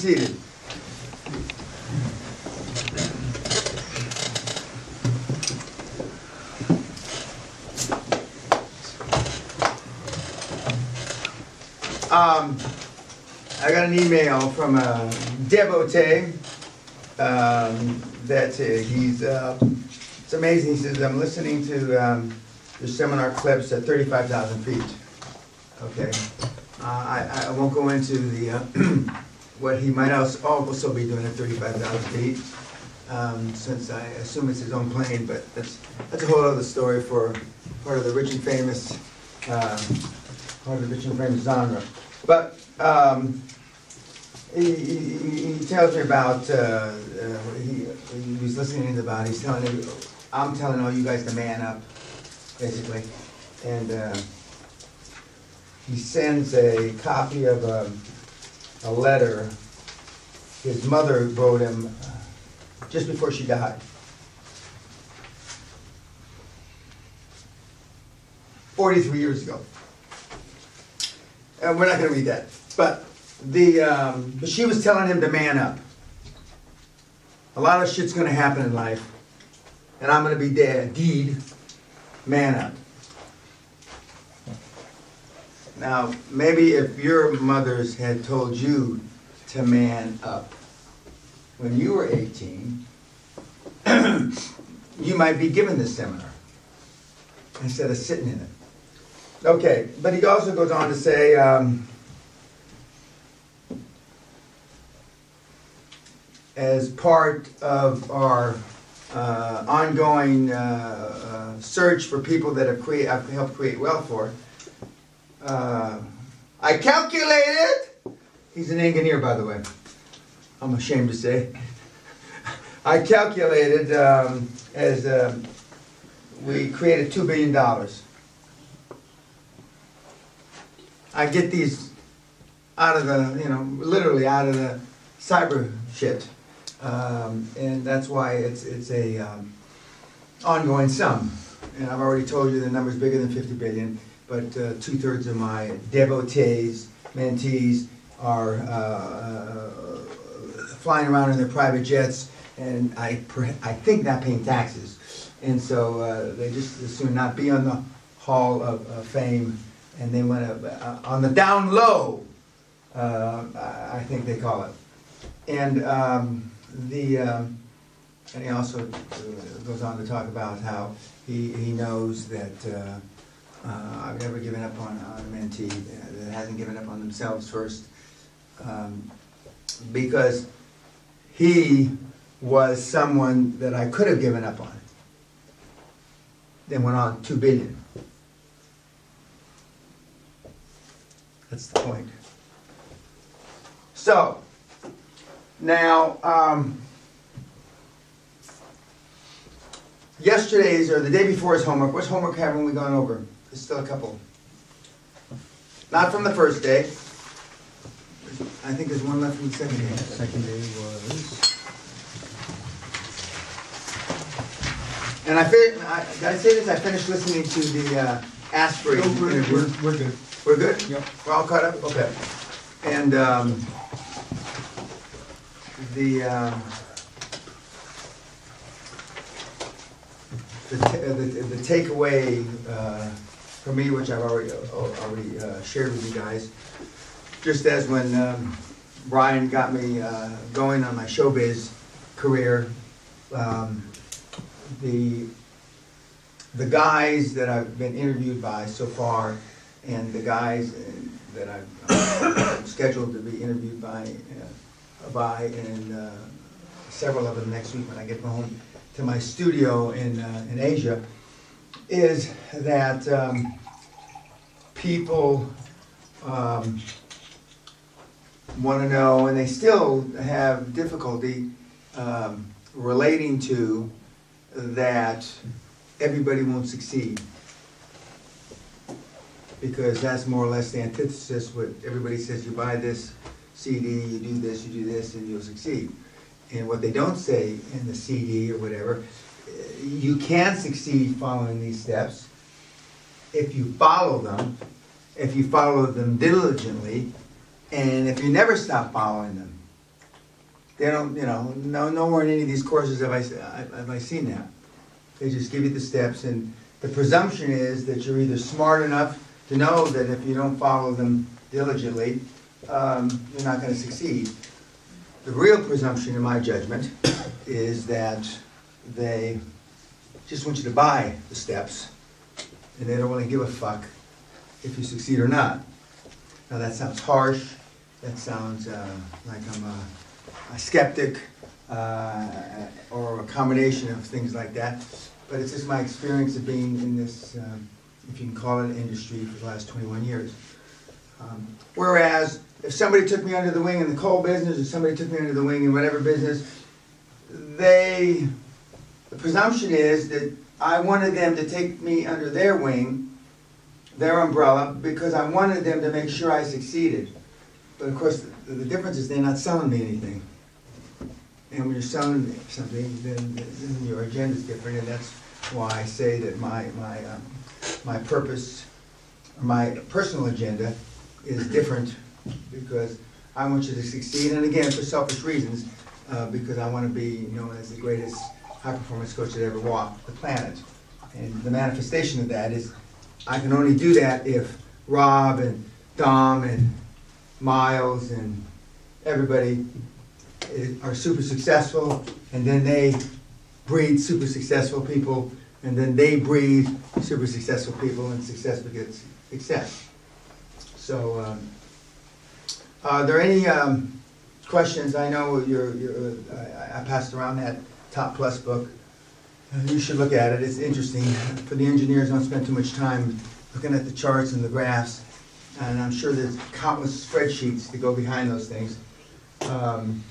seated. Um, I got an email from a devotee um, that uh, he's, uh, it's amazing. He says, I'm listening to um, seminar clips at 35,000 feet. Okay. Uh, I, I won't go into the, uh, what he might also, be doing at 35,000 feet, um, since I assume it's his own plane, but that's, that's a whole other story for part of the rich and famous, uh, part of the rich and famous genre. But um, he, he, he tells me about, uh, uh, he, he was about, he's telling me, I'm telling all you guys to man up, basically. And uh, he sends a copy of a, a letter his mother wrote him uh, just before she died. Forty-three years ago. And we're not gonna read that, but the, um, but she was telling him to man up. A lot of shit's gonna happen in life, and I'm gonna be dead, deed, man up. Now, maybe if your mothers had told you to man up when you were 18, you might be given this seminar instead of sitting in it. Okay, but he also goes on to say, um, as part of our uh, ongoing uh, uh, search for people that have, create, have helped create wealth for, uh, I calculated, he's an engineer by the way, I'm ashamed to say. I calculated um, as um, we created $2 billion. I get these out of the, you know, literally out of the cyber shit. Um, and that's why it's, it's a um, ongoing sum. And I've already told you the number's bigger than 50 billion, but uh, two thirds of my devotees, mentees, are uh, uh, flying around in their private jets, and I, I think not paying taxes. And so uh, they just as soon not be on the Hall of Fame and they went uh, on the down low, I think they call it. And um, the um, and he also goes on to talk about how he, he knows that uh, uh I've never given up on, on a mentee that hasn't given up on themselves first um, because he was someone that I could have given up on then went on two billion. That's the point. So, now, um, yesterday's or the day before is homework. What's homework haven't we gone over? There's still a couple. Not from the first day. I think there's one left from the second day. Second day was, And I, fin- I, did I say this? I finished listening to the uh, Asprey no, we're, interview. we're, we're good. We're good? Yep. We're all caught up? Okay. And, um, the, um, the, ta- the, the takeaway, uh, for me, which I've already, already, uh, shared with you guys, just as when, um, Brian got me, uh, going on my showbiz career, um, the, the guys that I've been interviewed by so far, and the guys that I've uh, scheduled to be interviewed by, uh, by, and uh, several of them next week when I get home to my studio in, uh, in Asia, is that um, people um, want to know, and they still have difficulty um, relating to that everybody won't succeed. Because that's more or less the antithesis, what everybody says, you buy this CD, you do this, you do this, and you'll succeed. And what they don't say in the CD or whatever, you can succeed following these steps if you follow them, if you follow them diligently, and if you never stop following them. They don't, you know, no, nowhere in any of these courses have I, have I seen that. They just give you the steps, and the presumption is that you're either smart enough to know that if you don't follow them diligently, um, you're not gonna succeed. The real presumption, in my judgment, is that they just want you to buy the steps, and they don't really give a fuck if you succeed or not. Now, that sounds harsh, that sounds uh, like I'm a a skeptic, uh, or a combination of things like that, but it's just my experience of being in this, um, if you can call it an industry, for the last 21 years. Um, Whereas, if somebody took me under the wing in the coal business, or somebody took me under the wing in whatever business, they, the presumption is that I wanted them to take me under their wing, their umbrella, because I wanted them to make sure I succeeded. But of course, the, the difference is they're not selling me anything. And when you're selling me something, then, then your is different, and that's why I say that my, my, um, my purpose, my personal agenda is different, because I want you to succeed, and again, for selfish reasons, uh, because I wanna be known as the greatest high-performance coach that ever walked the planet. And the manifestation of that is, I can only do that if Rob and Dom and Miles and everybody are super successful, and then they breed super successful people, and then they breed super successful people, and success begets success. So, um, are there any um, questions? I know you're, you're, I I passed around that Top Plus book. You should look at it, it's interesting. For the engineers, don't spend too much time looking at the charts and the graphs, and I'm sure there's countless spreadsheets to go behind those things. Um,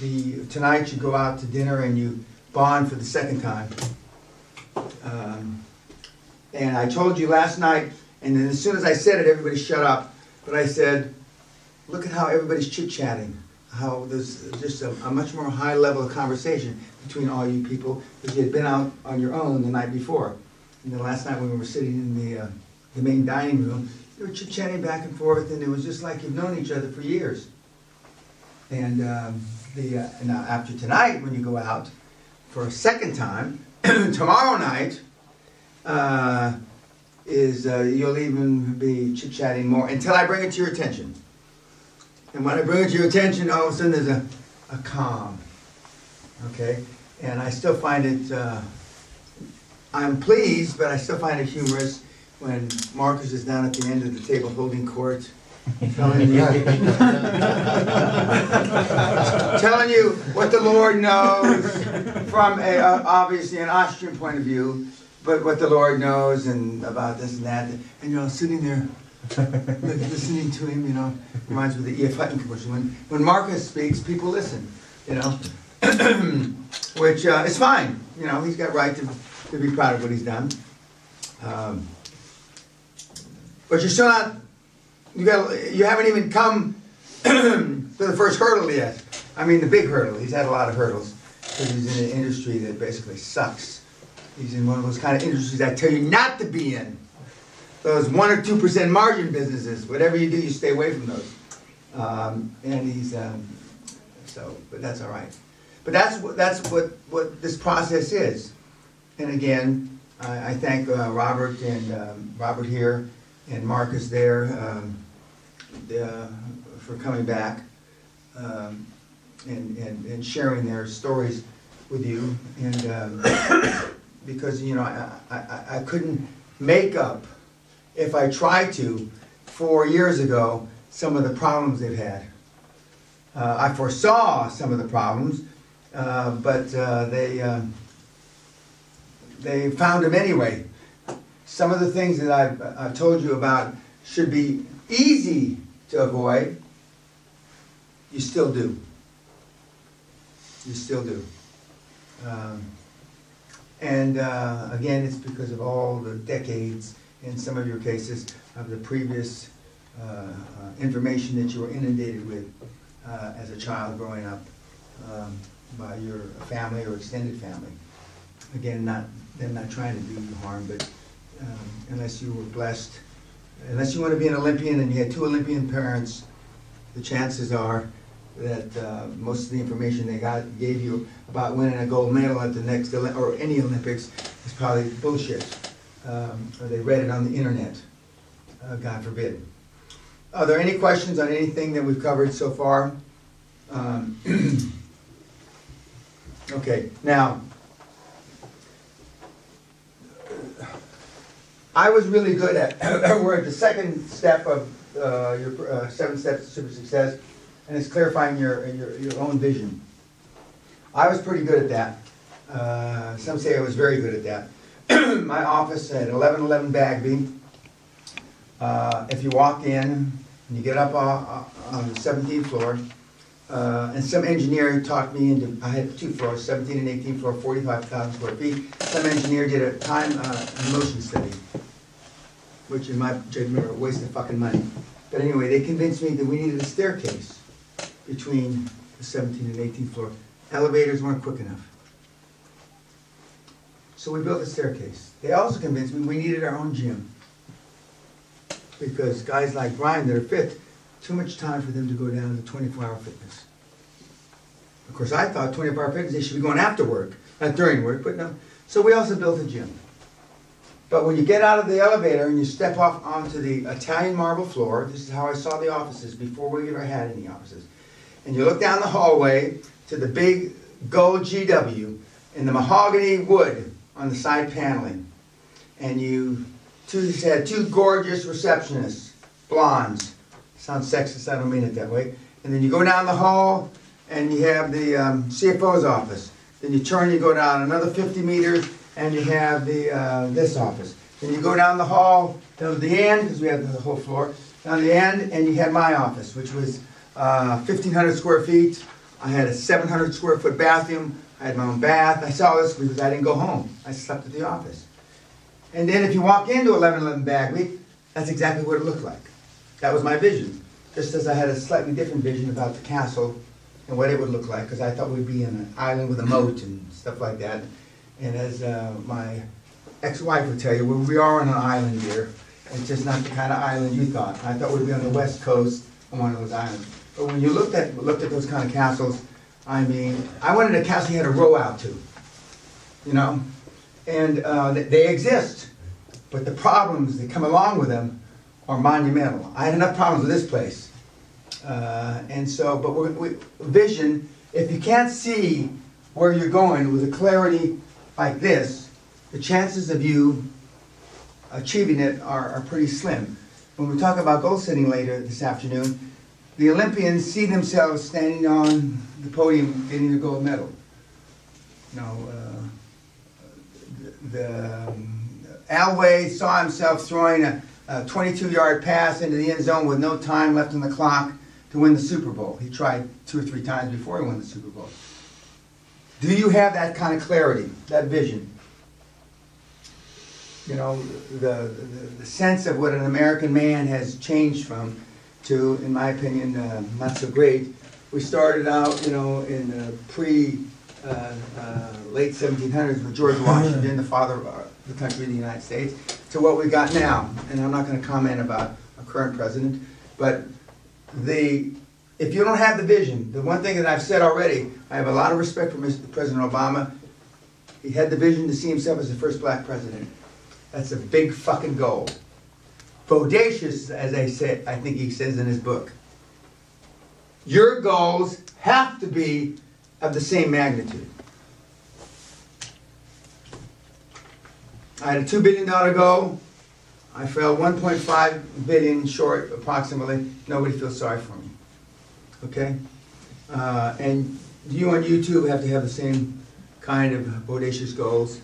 The, tonight you go out to dinner and you bond for the second time. Um, And I told you last night, and then as soon as I said it, everybody shut up, but I said, look at how everybody's chit-chatting, how there's just a, a much more high level of conversation between all you people, because you had been out on your own the night before. And then last night when we were sitting in the, uh, the main dining room, you were chit-chatting back and forth, and it was just like you've known each other for years. And um, the, uh, now after tonight, when you go out for a second time, tomorrow night, uh, is uh, you'll even be chit-chatting more until I bring it to your attention. And when I bring it to your attention, all of a sudden there's a, a calm, okay? And I still find it, uh, I'm pleased, but I still find it humorous when Marcus is down at the end of the table holding court, telling you, telling you what the Lord knows from a, uh, obviously an Austrian point of view, but what the Lord knows and about this and that, and you know, sitting there listening to him, you know, reminds me of the E.F. Hutton commercial. When, when Marcus speaks, people listen, you know, which uh, is fine. You know, he's got right to, to be proud of what he's done. Um, but you're still not, you got, you haven't even come to the first hurdle yet. I mean, the big hurdle. He's had a lot of hurdles because he's in an industry that basically sucks. He's in one of those kind of industries I tell you not to be in. Those one or two percent margin businesses. Whatever you do, you stay away from those. Um, and he's um, so, but that's all right. But that's what that's what what this process is. And again, I, I thank uh, Robert and um, Robert here and Marcus there the, for coming back um, and, and, and sharing their stories with you. And um, because you know I, I- I couldn't make up if I tried to four years ago some of the problems they've had. Uh, I foresaw some of the problems, uh, but uh, they um they found them anyway. Some of the things that I've, I've told you about should be easy to avoid. You still do. You still do. Um, and uh, again, it's because of all the decades, in some of your cases, of the previous uh, uh, information that you were inundated with uh, as a child growing up um, by your family or extended family. Again, not them not trying to do you harm, but um, unless you were blessed, unless you want to be an Olympian and you had two Olympian parents, the chances are that uh, most of the information they got, gave you about winning a gold medal at the next, or any Olympics is probably bullshit. Um, Or they read it on the internet, Uh, God forbid. Are there any questions on anything that we've covered so far? Um, Okay, now, I was really good at, we're at the second step of uh, your uh, seven steps to super success, and it's clarifying your, your, your own vision. I was pretty good at that. Uh, Some say I was very good at that. My office at eleven eleven Bagby. Uh, If you walk in, and you get up on, on the seventeenth floor, uh, and some engineer talked me into, I had two floors, seventeen and eighteen floor, forty-five thousand square feet. Some engineer did a time, uh, motion study, which in my judgment are a waste of fucking money. But anyway, they convinced me that we needed a staircase between the seventeenth and eighteenth floor. Elevators weren't quick enough. So we built a staircase. They also convinced me we needed our own gym. Because guys like Brian that are fit, too much time for them to go down to twenty-four hour fitness. Of course, I thought twenty-four hour fitness, they should be going after work, not during work, but no. So we also built a gym. But when you get out of the elevator and you step off onto the Italian marble floor, this is how I saw the offices before we ever had any offices. And you look down the hallway to the big gold GW in the mahogany wood on the side paneling. And you two, had two gorgeous receptionists, blondes. Sounds sexist, I don't mean it that way. And then you go down the hall and you have the um, CFO's office. Then you turn, you go down another 50 meters and you have the, uh, this office. Then you go down the hall to the end, because we have the whole floor, down the end, and you had my office, which was uh, 1,500 square feet. I had a 700 square foot bathroom. I had my own bath. I saw this because I didn't go home. I slept at the office. And then if you walk into 1111 Bagby, that's exactly what it looked like. That was my vision. Just as I had a slightly different vision about the castle and what it would look like, because I thought we'd be in an island with a moat and stuff like that. And as uh, my ex-wife would tell you, we we are on an island here. It's just not the kind of island you thought. I thought we'd be on the west coast on one of those islands. But when you looked at, looked at those kind of castles, I mean, I wanted a castle you had to row out to, you know? And uh, they- exist, but the problems that come along with them are monumental. I had enough problems with this place. Uh, And so, but we, vision, if you can't see where you're going with a clarity like this, the chances of you achieving it are, are pretty slim. When we talk about goal setting later this afternoon, the Olympians see themselves standing on the podium getting the gold medal. Know, uh, the, the um, Elway saw himself throwing a, a 22-yard pass into the end zone with no time left on the clock to win the Super Bowl. He tried two or three times before he won the Super Bowl. Do you have that kind of clarity, that vision? You know, the, the, the sense of what an American man has changed from to, in my opinion, uh, not so great. We started out, you know, in the pre, uh, uh, late 1700s with George Washington, the father of our, the country of the United States, to what we got now. And I'm not going to comment about a current president, but the, if you don't have the vision, the one thing that I've said already, I have a lot of respect for Mr. President Obama. He had the vision to see himself as the first black president. That's a big fucking goal. Bodacious, as I said, I think he says in his book. Your goals have to be of the same magnitude. I had a two billion dollar goal. I fell 1.5 billion short, approximately. Nobody feels sorry for me. Okay? Uh, and you on YouTube have to have the same kind of bodacious goals.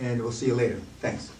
And we'll see you later. Thanks.